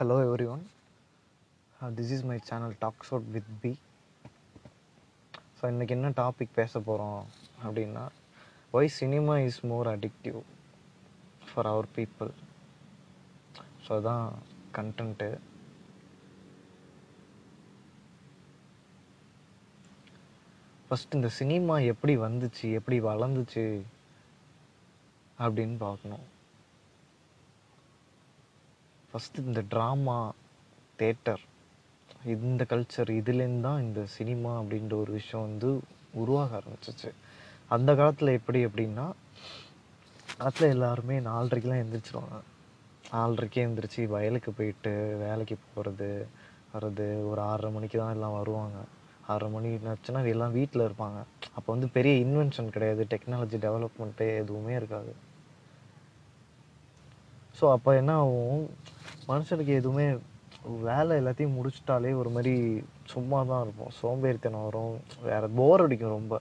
Hello everyone. Uh, this is my channel Talks Out with B. So இன்றைக்கி என்ன topic பேச போகிறோம் அப்படின்னா why cinema is more addictive for our people so அதான் content first இந்த cinema எப்படி வந்துச்சு எப்படி வளர்ந்துச்சு அப்படின்னு பார்க்கணும் ஃபஸ்ட்டு இந்த ட்ராமா தேட்டர் இந்த கல்ச்சர் இதுலேருந்து தான் இந்த சினிமா அப்படின்ற ஒரு விஷயம் வந்து உருவாக ஆரம்பிச்சிச்சு. அந்த காலத்தில் எப்படி அப்படின்னா காலத்தில் எல்லாருமே நாலரைக்கெலாம் எழுந்திரிச்சிருவாங்க நாலரைக்கே எழுந்திரிச்சி வயலுக்கு போயிட்டு வேலைக்கு போகிறது வர்றது ஒரு ஆறரை மணிக்கு தான் எல்லாம் வருவாங்க. ஆறரை மணி ஆச்சுன்னா எல்லாம் வீட்டில் இருப்பாங்க. அப்போ வந்து பெரிய இன்வென்ஷன் கிடையாது டெக்னாலஜி டெவலப்மெண்ட்டே எதுவுமே இருக்காது. ஸோ அப்போ என்ன ஆகும்? மனுஷனுக்கு எதுவுமே வேலை எல்லாத்தையும் முடிச்சிட்டாலே ஒரு மாதிரி சும்மா தான் இருப்போம். சோம்பேறித்தனம் வரும். வேற போர் அடிக்கும் ரொம்ப.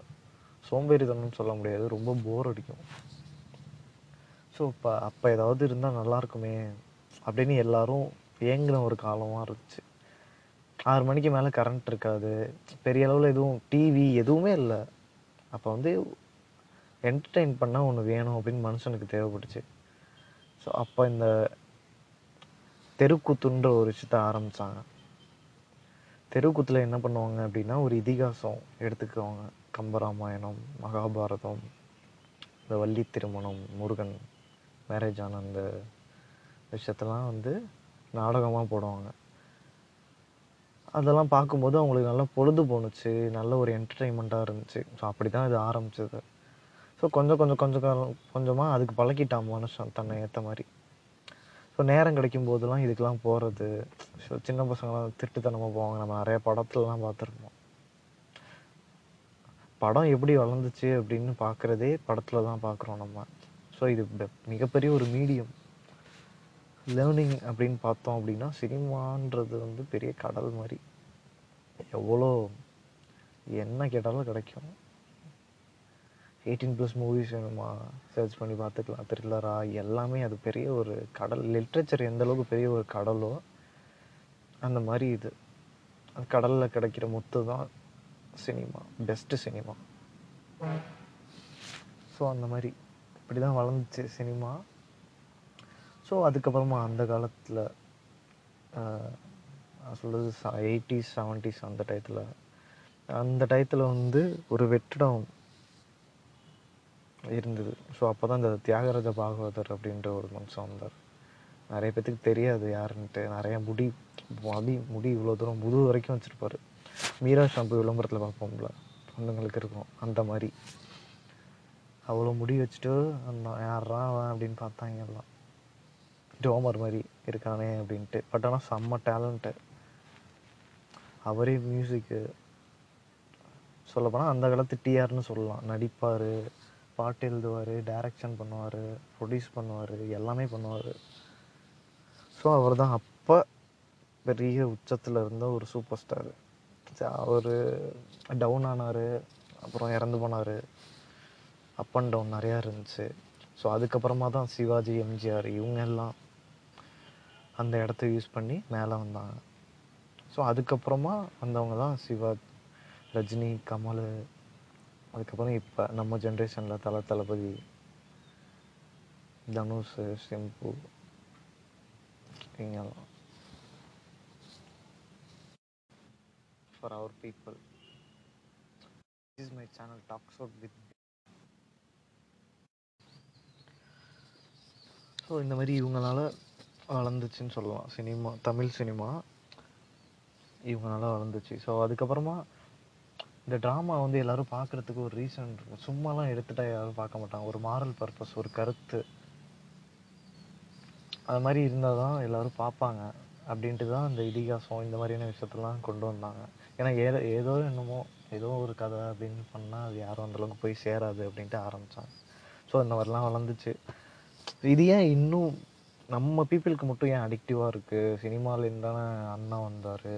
சோம்பேறித்தனம்னு சொல்ல முடியாது. ரொம்ப போர் அடிக்கும். ஸோ இப்போ அப்போ ஏதாவது இருந்தால் நல்லாயிருக்குமே அப்படின்னு எல்லாரும் ஏங்கின ஒரு காலமாக இருந்துச்சு. ஆறு மணிக்கு மேலே கரண்ட் இருக்காது. பெரிய அளவில் எதுவும் டிவி எதுவுமே இல்லை. அப்போ வந்து என்டர்டெயின் பண்ணால் ஒன்று வேணும் அப்படின்னு மனுஷனுக்கு தேவைப்பட்டுச்சு ஸோ அப்போ இந்த தெருக்கூத்துன்ற ஒரு விஷயத்த ஆரம்பித்தாங்க தெருக்கூத்தில் என்ன பண்ணுவாங்க அப்படின்னா ஒரு இதிகாசம் எடுத்துக்குவாங்க. கம்பராமாயணம் மகாபாரதம் இந்த வள்ளி திருமணம் முருகன் மேரேஜ் ஆன அந்த விஷயத்தெல்லாம் வந்து நாடகமாக போடுவாங்க. அதெல்லாம் பார்க்கும்போது அவங்களுக்கு நல்லா பொழுது போணுச்சு நல்ல ஒரு என்டர்டெயின்மெண்ட்டாக இருந்துச்சு. ஸோ அப்படி தான் இது ஆரம்பிச்சது. ஸோ கொஞ்சம் கொஞ்சம் கொஞ்சம் காலம் கொஞ்சமாக அதுக்கு பழக்கிட்டான் மனுஷன் தன்னை ஏற்ற மாதிரி. ஸோ நேரம் கிடைக்கும் போதெல்லாம் இதுக்கெல்லாம் போகிறது ஸோ சின்ன பசங்களாம் திருட்டுத்தனமாக போவாங்க. நம்ம நிறைய படத்துலலாம் பார்த்துருப்போம். படம் எப்படி வளர்ந்துச்சு அப்படின்னு பார்க்குறதே படத்தில் தான் பார்க்குறோம் நம்ம. ஸோ இது மிகப்பெரிய ஒரு மீடியம். லேர்னிங் அப்படின்னு பார்த்தோம் அப்படின்னா சினிமான்றது வந்து பெரிய கடல் மாதிரி. எவ்வளோ என்ன கேட்டாலும் கிடைக்கும். எயிட்டீன் ப்ளஸ் மூவிஸ் வேணுமா? சர்ச் பண்ணி பார்த்துக்கலாம். த்ரில்லரா எல்லாமே அது பெரிய ஒரு கடல் லிட்ரேச்சர் எந்த அளவுக்கு பெரிய ஒரு கடலோ அந்த மாதிரி இது. அது கடலில் கிடைக்கிற முத்து தான் சினிமா பெஸ்ட்டு சினிமா ஸோ அந்த மாதிரி. இப்படி தான் வளர்ந்துச்சு சினிமா ஸோ அதுக்கப்புறமா அந்த காலத்தில் சொல்கிறது எயிட்டிஸ் செவன்ட்டிஸ் அந்த டயத்தில் அந்த டயத்தில் வந்து ஒரு வெற்றிடம் இருந்தது. ஸோ அப்போ தான் இந்த தியாகராஜ பாகவதர் அப்படின்ற ஒரு மனுஷன் வந்தார். நிறைய பேத்துக்கு தெரியாது யாருன்ட்டு. நிறைய முடி முடி முடி இவ்வளோ தூரம் முது வரைக்கும் வச்சுருப்பாரு. மீரா ஷாம்பு விளம்பரத்தில் பார்ப்போம்ல. பொண்ணுங்களுக்கு இருக்கும். அந்த மாதிரி. அவ்வளோ முடி வச்சுட்டு அந்த யாரா அவன்? அப்படின்னு பார்த்தாங்க எல்லாம். ஜோமர் மாதிரி இருக்கானே அப்படின்ட்டு. பட் ஆனால் செம்ம டேலண்ட்டு அவரே மியூசிக்கு சொல்லப்போனால் அந்த காலத்து டிஆர்னு சொல்லலாம். நடிப்பார். பாட்டு எழுதுவார் டைரக்ஷன் பண்ணுவார் ப்ரொடியூஸ் பண்ணுவார் எல்லாமே பண்ணுவார். ஸோ அவர் தான் அப்போ பெரிய உச்சத்தில் இருந்த ஒரு சூப்பர் ஸ்டார் அவர் டவுன் ஆனார் அப்புறம் இறந்து போனார். அப் அண்ட் டவுன் நிறையா இருந்துச்சு. ஸோ அதுக்கப்புறமா தான் சிவாஜி எம்ஜிஆர் இவங்க எல்லாம் அந்த இடத்த யூஸ் பண்ணி மேலே வந்தாங்க. ஸோ அதுக்கப்புறமா வந்தவங்க தான் சிவா ரஜினி கமல் அதுக்கப்புறம் இப்போ நம்ம ஜென்ரேஷனில் தலை தளபதி தனுஷ் சிம்பு இவங்கெல்லாம். For our people is my channel talks out with so இந்த மாதிரி இவங்களால வளர்ந்துச்சுன்னு சொல்லலாம். சினிமா தமிழ் சினிமா இவங்களால வளர்ந்துச்சு. ஸோ அதுக்கப்புறமா இந்த ட்ராமா வந்து எல்லாரும் பார்க்கறதுக்கு ஒரு ரீசன் இருக்கும். சும்மாலாம் எடுத்துட்டா யாரும் பார்க்க மாட்டாங்க. ஒரு மாரல் பர்பஸ் ஒரு கருத்து. அது மாதிரி இருந்தால் தான் எல்லாரும் பார்ப்பாங்க. அப்படின்ட்டு தான் இந்த இதிகாசம் இந்த மாதிரியான விஷயத்தெல்லாம் கொண்டு வந்தாங்க. ஏன்னா ஏதோ ஏதோ என்னமோ ஏதோ ஒரு கதை அப்படின்னு பண்ணால் அது யாரும் அந்தளவுக்கு போய் சேராது அப்படின்ட்டு ஆரம்பித்தாங்க ஸோ இந்த மாதிரிலாம் வளர்ந்துச்சு. இது ஏன் இன்னும் நம்ம பீப்புளுக்கு மட்டும் ஏன் அடிக்டிவாக இருக்குது சினிமாவிலேருந்து தானே அண்ணா வந்தார்.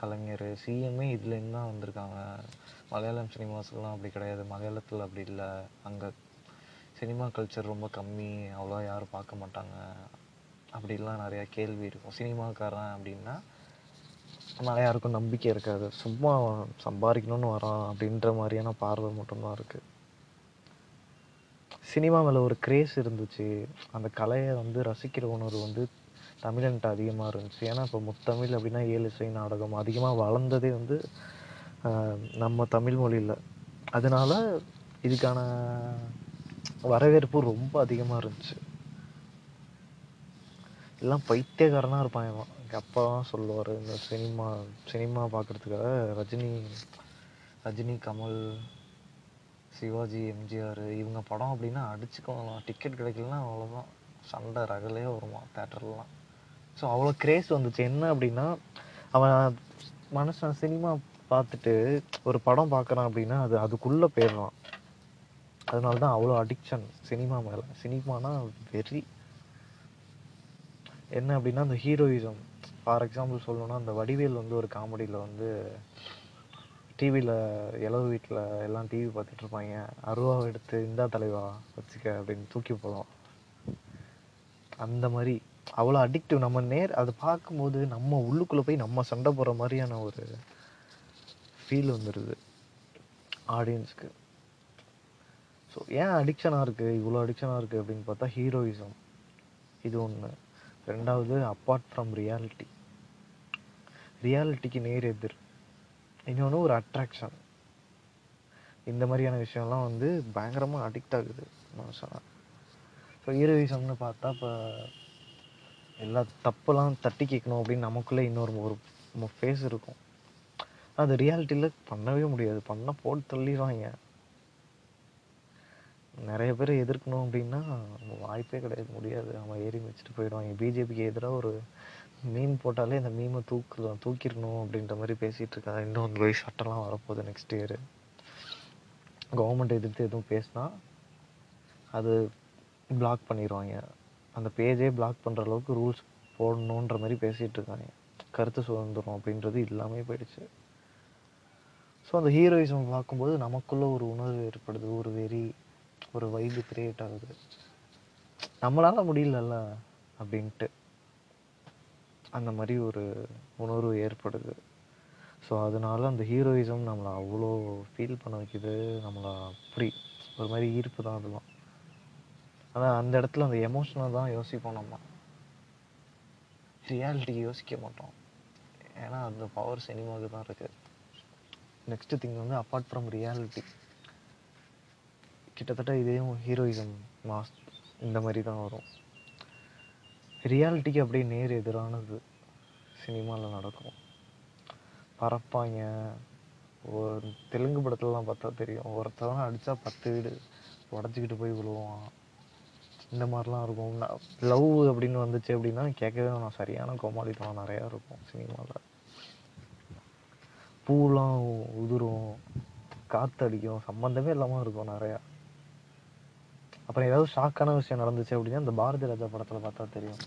கலைஞர் சிஎம்மே இதுலேருந்து தான் வந்திருக்காங்க. மலையாளம் சினிமாஸ்லாம் அப்படி கிடையாது. மலையாளத்தில் அப்படி இல்லை. அங்கே சினிமா கல்ச்சர் ரொம்ப கம்மி. அவ்வளோ யாரும் பார்க்க மாட்டாங்க. அப்படிலாம் நிறையா கேள்வி இருக்கும். சினிமாக்காரன் அப்படின்னா ஆனால் யாருக்கும் நம்பிக்கை இருக்காது. சும்மா சம்பாதிக்கணும்னு வரான் அப்படின்ற மாதிரியான பார்வை மட்டும்தான் இருக்குது சினிமா மேலே ஒரு கிரேஸ் இருந்துச்சு. அந்த கலையை வந்து ரசிக்கிற உணர்வு வந்து தமிழன்ட்ட அதிகமாக இருந்துச்சு. ஏன்னா இப்போ முத்தமிழ் அப்படின்னா ஏழு இசை நாடகம். அதிகமாக வளர்ந்ததே வந்து நம்ம தமிழ் மொழியில் அதனால இதுக்கான வரவேற்பு ரொம்ப அதிகமாக இருந்துச்சு. எல்லாம் பைத்தியக்காரனாக இருப்பான் இவன். எங்கள் அப்பா தான் சொல்லுவார் இந்த சினிமா சினிமா பார்க்குறதுக்காக ரஜினி ரஜினி கமல் சிவாஜி எம்ஜிஆர் இவங்க படம் அப்படின்னா அடிச்சுக்கோங்களாம் டிக்கெட் கிடைக்கலன்னா அவ்வளோதான் சண்டை ரகலே வருமா தேட்டர்லாம் ஸோ அவ்வளோ கிரேஸ் வந்துச்சு. என்ன அப்படின்னா அவன் மனுஷன் சினிமா பார்த்துட்டு ஒரு படம் பார்க்குறான் அப்படின்னா அது அதுக்குள்ளே போயிடுறான். அதனால தான் அவ்வளோ அடிக்ஷன் சினிமா மேலே. சினிமானா வெறி. என்ன அப்படின்னா அந்த ஹீரோயிசம் ஃபார் எக்ஸாம்பிள் சொல்லணும்னா அந்த வடிவேல் வந்து ஒரு காமெடியில் வந்து டிவியில் இளவு வீட்டில் எல்லாம் டிவி பார்த்துட்டு இருப்பாங்க. அருவாவை எடுத்து இந்தா தலைவா வச்சுக்க அப்படின்னு தூக்கி போகலாம் அந்த மாதிரி. அவ்வளோ அடிக்டிவ் நம்ம நேர் அது பார்க்கும்போது நம்ம உள்ளுக்குள்ளே போய் நம்ம சண்டை போடுற மாதிரியான ஒரு ஃபீல் வந்துடுது ஆடியன்ஸ்க்கு ஸோ ஏன் அடிக்ஷனாக இருக்குது இவ்வளோ அடிக்ஷனாக இருக்குது அப்படின்னு பார்த்தா ஹீரோயிசம் இது ஒன்று ரெண்டாவது அப்பார்ட் ஃப்ரம் ரியாலிட்டி ரியாலிட்டிக்கு நேர் எதிர். இன்னொன்று ஒரு அட்ராக்ஷன் இந்த மாதிரியான விஷயம்லாம் வந்து பயங்கரமாக அடிக்ட் ஆகுது மனுஷனாக ஸோ ஹீரோயிசம்னு பார்த்தா இப்போ எல்லா தப்பெல்லாம் தட்டி கேட்கணும் அப்படின்னு நமக்குள்ளே இன்னொரு ஒரு ஃபேஸ் இருக்கும். அது ரியாலிட்டியில் பண்ணவே முடியாது. பண்ணால் போட்டு தள்ளிடுவாங்க. நிறைய பேர் எதிர்க்கணும் அப்படின்னா வாய்ப்பே கிடையாது. முடியாது. அவன் ஏறி வச்சுட்டு போயிடுவாங்க பிஜேபிக்கு எதிராக ஒரு மீன் போட்டாலே அந்த மீமை தூக்கலாம் தூக்கிடணும் அப்படின்ற மாதிரி பேசிகிட்டு இருக்காங்க இன்னும் அந்த வயசு சட்டம்லாம் வரப்போகுது நெக்ஸ்ட் இயர் கவர்மெண்ட் எதிர்த்து எதுவும் பேசினா அது பிளாக் பண்ணிடுவாங்க. அந்த பேஜே பிளாக் பண்ணுற அளவுக்கு ரூல்ஸ் போடணுன்ற மாதிரி பேசிகிட்டு இருக்காங்க. கருத்து சுதந்திரம் அப்படின்றது இல்லாமல் போயிடுச்சு. ஸோ அந்த ஹீரோயிசம் பார்க்கும்போது நமக்குள்ளே ஒரு உணர்வு ஏற்படுது ஒரு வெறி ஒரு வைபு கிரியேட் ஆகுது. நம்மளால் முடியலல்ல அப்படின்ட்டு அந்த மாதிரி ஒரு உணர்வு ஏற்படுது. ஸோ அதனால அந்த ஹீரோயிசம் நம்மளை அவ்வளோ ஃபீல் பண்ண வைக்குது நம்மளை அப்படி ஒரு மாதிரி ஈர்ப்பு தான் அதெல்லாம். ஆனால் அந்த இடத்துல அந்த எமோஷனை தான் யோசிப்போம் நம்ம. ரியாலிட்டிக்கு யோசிக்க மாட்டோம். ஏன்னா அந்த பவர் சினிமாவுக்கு தான் இருக்குது நெக்ஸ்ட்டு திங் வந்து அப்பார்ட் ஃப்ரம் ரியாலிட்டி கிட்டத்தட்ட இதையும் ஹீரோயிசம் மாஸ் இந்த மாதிரி தான் வரும். ரியாலிட்டிக்கு அப்படியே நேர் எதிரானது சினிமாவில் நடக்கும். பறப்பாங்க ஒரு தெலுங்கு படத்துலலாம் பார்த்தா தெரியும். ஒருத்தவன் அடித்தா பத்து வீடு உடச்சிக்கிட்டு போய் விழுவான். இந்த மாதிரிலாம் இருக்கும். லவ் அப்படின்னு வந்துச்சு அப்படின்னா கேட்கவே நான் சரியான கோமாளித்தனம் நிறையா இருக்கும் சினிமாவில் பூலாம் உதிரும் காற்றடிக்கும் சம்மந்தமே இல்லாமல் இருக்கும் நிறையா. அப்புறம் ஏதாவது ஷாக்கான விஷயம் நடந்துச்சு அப்படின்னா இந்த பாரதி ராஜா படத்தில் பார்த்தா தெரியும்.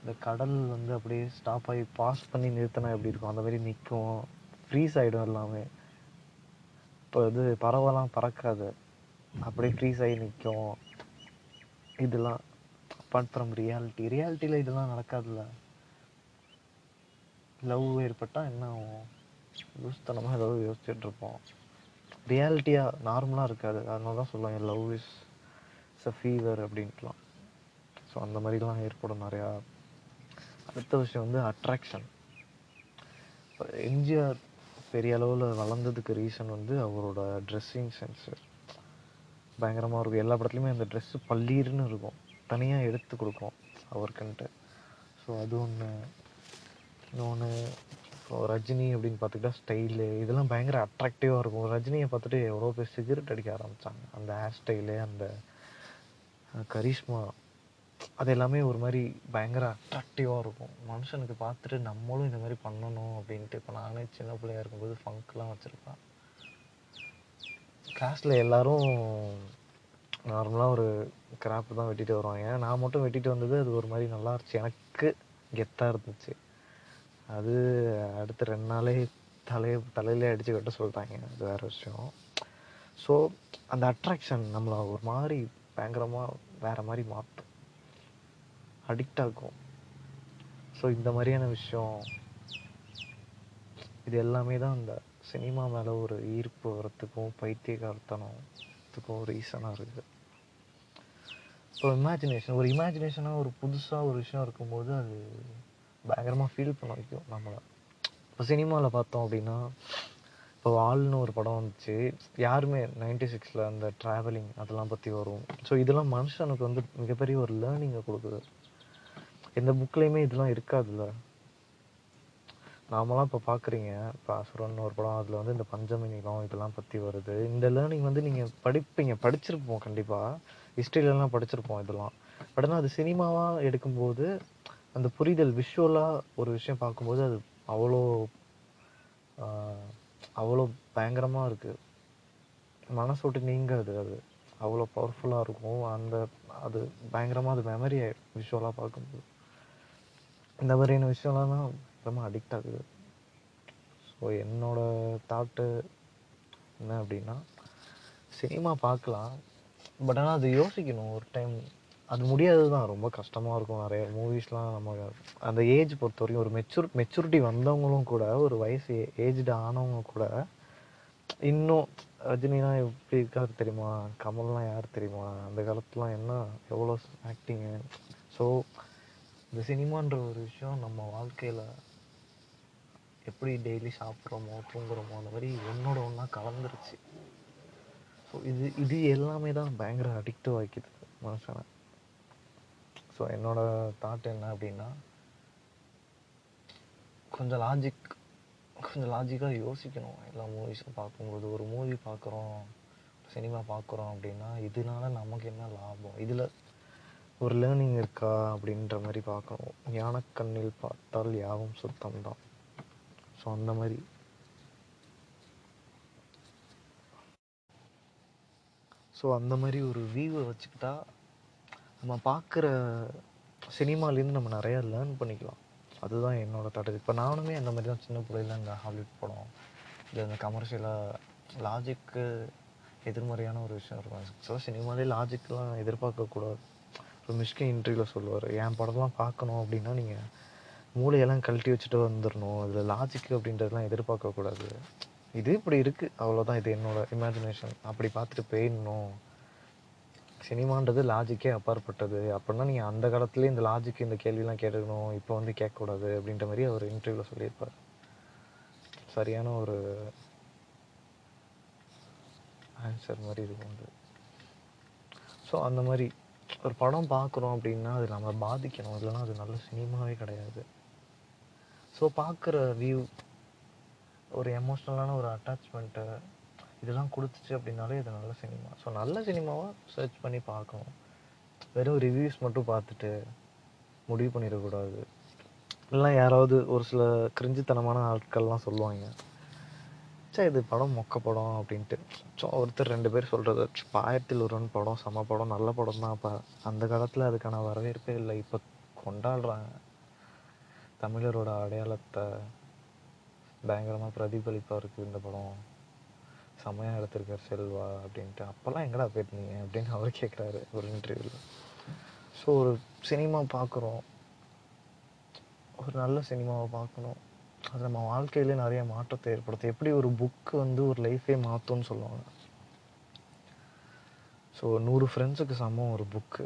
இந்த கடல் வந்து அப்படியே ஸ்டாப் ஆகி பாஸ் பண்ணி நிறுத்தினா எப்படி இருக்கும்? அந்த மாதிரி நிற்கும் ஃப்ரீஸ் ஆகிடும் எல்லாமே. இப்போ இது பறவைலாம் பறக்காது. அப்படியே ஃப்ரீஸ் ஆகி நிற்கும் இதெல்லாம் அப்பார்ட் ஃப்ரம் ரியாலிட்டி ரியாலிட்டியில் இதெல்லாம் நடக்காதுல்ல. லவ் ஏற்பட்டால் என்ன ஆகும்? லூஸ்தனமாக ஏதாவது யோசிச்சுட்ருப்போம் ரியாலிட்டியாக நார்மலாக இருக்காது. அதனால தான் சொல்லுவாங்க love is it's a fever அப்படின்ட்டுலாம். So அந்த மாதிரிலாம் ஏற்படும் நிறையா. அடுத்த விஷயம் வந்து அட்ராக்ஷன் எம்ஜிஆர் பெரிய அளவில் வளர்ந்ததுக்கு ரீசன் வந்து அவரோட ட்ரெஸ்ஸிங் சென்ஸு பயங்கரமாக இருக்கும். எல்லா படத்துலையுமே அந்த ட்ரெஸ்ஸு பள்ளீர்னு இருக்கும். தனியாக எடுத்து கொடுக்கும் அவருக்குன்ட்டு. ஸோ அது ஒன்று இன்னொன்று ஸோ ரஜினி அப்படின்னு பார்த்துக்கிட்டா ஸ்டைலு இதெல்லாம் பயங்கர அட்ராக்டிவாக இருக்கும். ரஜினியை பார்த்துட்டு எவ்வளோ பேர் சிகரெட் அடிக்க ஆரம்பித்தாங்க அந்த ஹேர் ஸ்டைலு அந்த கரிஷ்மா. அது எல்லாமே ஒரு மாதிரி பயங்கர அட்ராக்டிவாக இருக்கும். மனுஷனுக்கு பார்த்துட்டு நம்மளும் இந்த மாதிரி பண்ணணும் அப்படின்ட்டு. இப்போ நானே சின்ன பிள்ளையா இருக்கும்போது ஃபங்க்லாம் வச்சுருப்பேன். கிளாஸில் எல்லோரும் நார்மலாக ஒரு கிராப் தான் வெட்டிட்டு வருவாங்க. நான் மட்டும் வெட்டிட்டு வந்தது அது ஒரு மாதிரி நல்லா இருந்துச்சு. எனக்கு கெத்தாக இருந்துச்சு. அது அடுத்த ரெண்டு நாளே தலையை தலையிலே அடித்து கட்ட சொல்லிட்டாங்க. அது வேறு விஷயம். ஸோ அந்த அட்ராக்ஷன் நம்மளை ஒரு மாதிரி பயங்கரமாக வேறு மாதிரி மாற்றும். அடிக்ட் ஆகும் ஸோ இந்த மாதிரியான விஷயம் இது எல்லாமே தான் அந்த சினிமா மேலே ஒரு ஈர்ப்பு வரத்துக்கும் பைத்தியகாரத்தனத்துக்கும் ரீசனாக இருக்குது. இப்போ இமேஜினேஷன் ஒரு இமேஜினேஷனாக ஒரு புதுசாக ஒரு விஷயம் இருக்கும்போது அது பயங்கரமாக ஃபீல் பண்ண வைக்கும் நம்மளை. இப்போ சினிமாவில் பார்த்தோம் அப்படின்னா இப்போ வால்னு ஒரு படம் வந்துச்சு. யாருமே நைன்டி சிக்ஸில் அந்த ட்ராவலிங் அதெல்லாம் பற்றி வரும். ஸோ இதெல்லாம் மனுஷனுக்கு வந்து மிகப்பெரிய ஒரு லேர்னிங்கை கொடுக்குது. எந்த புக்லேயுமே இதெல்லாம் இருக்காதுல்ல? நாமெல்லாம் இப்போ பார்க்குறீங்க இப்போ அசுரன் ஒரு படம் அதில் வந்து இந்த பஞ்சமி நிலம் இதெல்லாம் பற்றி வருது. இந்த லேர்னிங் வந்து நீங்கள் படிப்பீங்க. படிச்சிருப்போம் கண்டிப்பாக ஹிஸ்ட்ரியிலலாம் படிச்சிருப்போம் இதெல்லாம். பட் ஆனால் அது சினிமாவாக எடுக்கும்போது அந்த புரிதல் விஷுவலாக ஒரு விஷயம் பார்க்கும்போது அது அவ்வளோ அவ்வளோ பயங்கரமாக இருக்குது மனசு விட்டு நீங்காது அது. அவ்வளோ பவர்ஃபுல்லாக இருக்கும். அந்த அது பயங்கரமாக அது மெமரி விஷுவலாக பார்க்கும்போது. இந்த மாதிரியான விஷயம்லாம் தான் அடிக்ட் ஆகுது. ஸோ என்னோட தாட்டு என்ன அப்படின்னா சினிமா பார்க்கலாம். பட் ஆனால் அது யோசிக்கணும் ஒரு டைம் அது முடியாது தான் ரொம்ப கஷ்டமாக இருக்கும். நிறைய மூவிஸ்லாம் நம்ம அந்த ஏஜ் பொறுத்த வரைக்கும் ஒரு மெச்சூர் மெச்சூரிட்டி வந்தவங்களும் கூட ஒரு வயசு ஏஜ்டு ஆனவங்க கூட இன்னும் ரஜினிலாம் எப்படி இருக்காரு தெரியுமா? கமல்லாம் யார் தெரியுமா? அந்த காலத்துலாம் என்ன எவ்வளோ ஆக்டிங்கு ஸோ இந்த சினிமான்ற ஒரு விஷயம் நம்ம வாழ்க்கையில் எப்படி டெய்லி சாப்பிட்றோமோ தூங்குறோமோ அந்த மாதிரி ஒன்றோட ஒன்றா கலந்துருச்சு. ஸோ இது இது எல்லாமே தான் பயங்கர அடிக்டிவ் ஆக்கிது மனுஷனை. ஸோ என்னோட தாட் என்ன அப்படின்னா கொஞ்சம் லாஜிக் கொஞ்சம் லாஜிக்காக யோசிக்கணும். எல்லா மூவிஸும் பார்க்கும்போது ஒரு மூவி பார்க்குறோம் சினிமா பார்க்குறோம் அப்படின்னா இதனால நமக்கு என்ன லாபம்? இதில் ஒரு லேர்னிங் இருக்கா அப்படின்ற மாதிரி பார்க்கணும். ஞானக்கண்ணில் பார்த்தால் யாவும் சுத்தம் தான் ஸோ அந்த மாதிரி. ஸோ அந்த மாதிரி ஒரு வியூவை வச்சுக்கிட்டா நம்ம பார்க்குற சினிமாலேருந்து நம்ம நிறையா லேர்ன் பண்ணிக்கலாம். அதுதான் என்னோடய தாட் இப்போ நானுமே அந்த மாதிரி தான் சின்ன பிள்ளையில இந்த ஹாலிவுட் படம் இல்லை இந்த கமர்ஷியலாக லாஜிக்கு எதிர்மறையான ஒரு விஷயம் இருக்கும். ஸோ சினிமாலே லாஜிக்கெலாம் எதிர்பார்க்கக்கூடாது. ஒரு மிஷ்கின் இன்டர்வியூவில் சொல்லுவார் என் படம்லாம் பார்க்கணும் அப்படின்னா நீங்கள் மூளையெல்லாம் கழட்டி வச்சுட்டு வந்துடணும் இதில் லாஜிக் அப்படின்றதெல்லாம் எதிர்பார்க்கக்கூடாது இது இப்படி இருக்குது அவ்வளோதான் இது என்னோடய இமேஜினேஷன் அப்படி பார்த்துட்டு போயிடணும். சினிமான்றது லாஜிக்கே அப்பாற்பட்டது. அப்படின்னா நீங்கள் அந்த காலத்துலேயே இந்த லாஜிக் இந்த கேள்விலாம் கேட்டுக்கணும். இப்போ வந்து கேட்கக்கூடாது அப்படின்ற மாதிரி அவர் இன்டர்வியூவில் சொல்லியிருப்பார். சரியான ஒரு ஆன்சர் மாதிரி இருக்கும் வந்து ஸோ அந்த மாதிரி ஒரு படம் பார்க்குறோம் அப்படின்னா அது நம்ம பாதிக்கணும். இல்லைன்னா அது நல்ல சினிமாவே கிடையாது. ஸோ பார்க்குற வியூ ஒரு எமோஷ்னலான ஒரு அட்டாச்மெண்ட்டு இதெல்லாம் கொடுத்துச்சு அப்படின்னாலே இது நல்ல சினிமா ஸோ நல்ல சினிமாவை சர்ச் பண்ணி பார்க்கணும். வெறும் ரிவ்யூஸ் மட்டும் பார்த்துட்டு முடிவு பண்ணிடக்கூடாது. இல்லைனா யாராவது ஒரு சில கிரிஞ்சித்தனமான ஆட்கள்லாம் சொல்லுவாங்க. சே இது படம் மொக்க படம் அப்படின்ட்டு. ஸோ ஒருத்தர் ரெண்டு பேர் சொல்கிறது பாயத்தில் ஒருவன் படம் செம படம் நல்ல படம் தான் அப்போ அந்த காலத்தில் அதுக்கான வரவேற்பே இல்லை. இப்போ கொண்டாடுறாங்க. தமிழரோட அடையாளத்தை பயங்கரமாக பிரதிபலிப்பாக இருக்குது இந்த படம் செம்மையாக எடுத்திருக்கார் செல்வா அப்படின்ட்டு. அப்போல்லாம் எங்கடா போயிருந்தீங்க அப்படின்னு அவர் கேட்குறாரு ஒரு இன்டர்வியூவில் ஸோ ஒரு சினிமா பார்க்குறோம் ஒரு நல்ல சினிமாவை பார்க்கணும் அது நம்ம வாழ்க்கையிலே நிறைய மாற்றத்தை ஏற்படுத்தும். எப்படி ஒரு புக்கு வந்து ஒரு லைஃபே மாற்றும்னு சொல்லுவாங்க. ஸோ நூறு ஃப்ரெண்ட்ஸுக்கு சமம் ஒரு புக்கு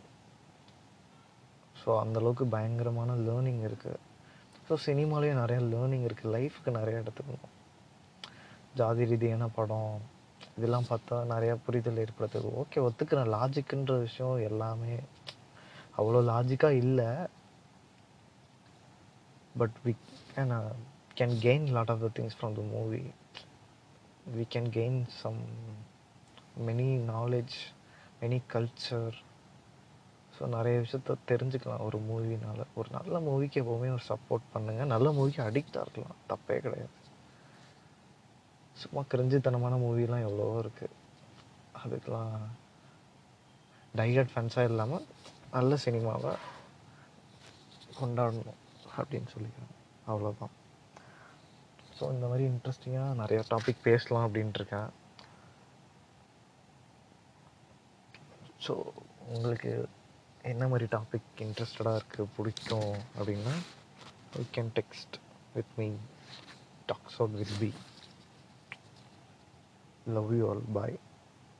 ஸோ அந்தளவுக்கு பயங்கரமான லேர்னிங் இருக்குது ஸோ சினிமாலேயும் நிறையா லேர்னிங் இருக்குது லைஃப்க்கு நிறையா எடுத்துக்கணும். ஜாதி ரீதியான படம் இதெல்லாம் பார்த்தா நிறையா புரிதல் ஏற்படுத்துது ஓகே ஒத்துக்கிறேன் லாஜிக்குன்ற விஷயம் எல்லாமே அவ்வளோ லாஜிக்காக இல்லை. But we can can gain lot of the things from the movie we can gain some many knowledge many culture so நிறைய விஷயத்த தெரிஞ்சுக்கலாம். ஒரு மூவினால். ஒரு நல்ல மூவிக்கு எப்போவுமே ஒரு சப்போர்ட் பண்ணுங்கள் நல்ல மூவிக்கு அடிக்டாக இருக்கலாம். தப்பே கிடையாது. சும்மா கிரிஞ்சித்தனமான மூவிலாம் எவ்வளவோ இருக்குது அதுக்கெலாம் டைகட் ஃபேன்ஸாக இல்லாமல் நல்ல சினிமாவை கொண்டாடணும் அப்படின்னு சொல்லிக்கிறேன் அவ்வளோதான் ஸோ இந்த மாதிரி இன்ட்ரெஸ்டிங்காக நிறையா டாபிக் பேசலாம் அப்படின்ட்டு இருக்கேன். ஸோ உங்களுக்கு என்ன மாதிரி டாபிக் இன்ட்ரெஸ்டடாக இருக்குது பிடிக்கும் அப்படின்னா I can text with me talks out with B love you all bye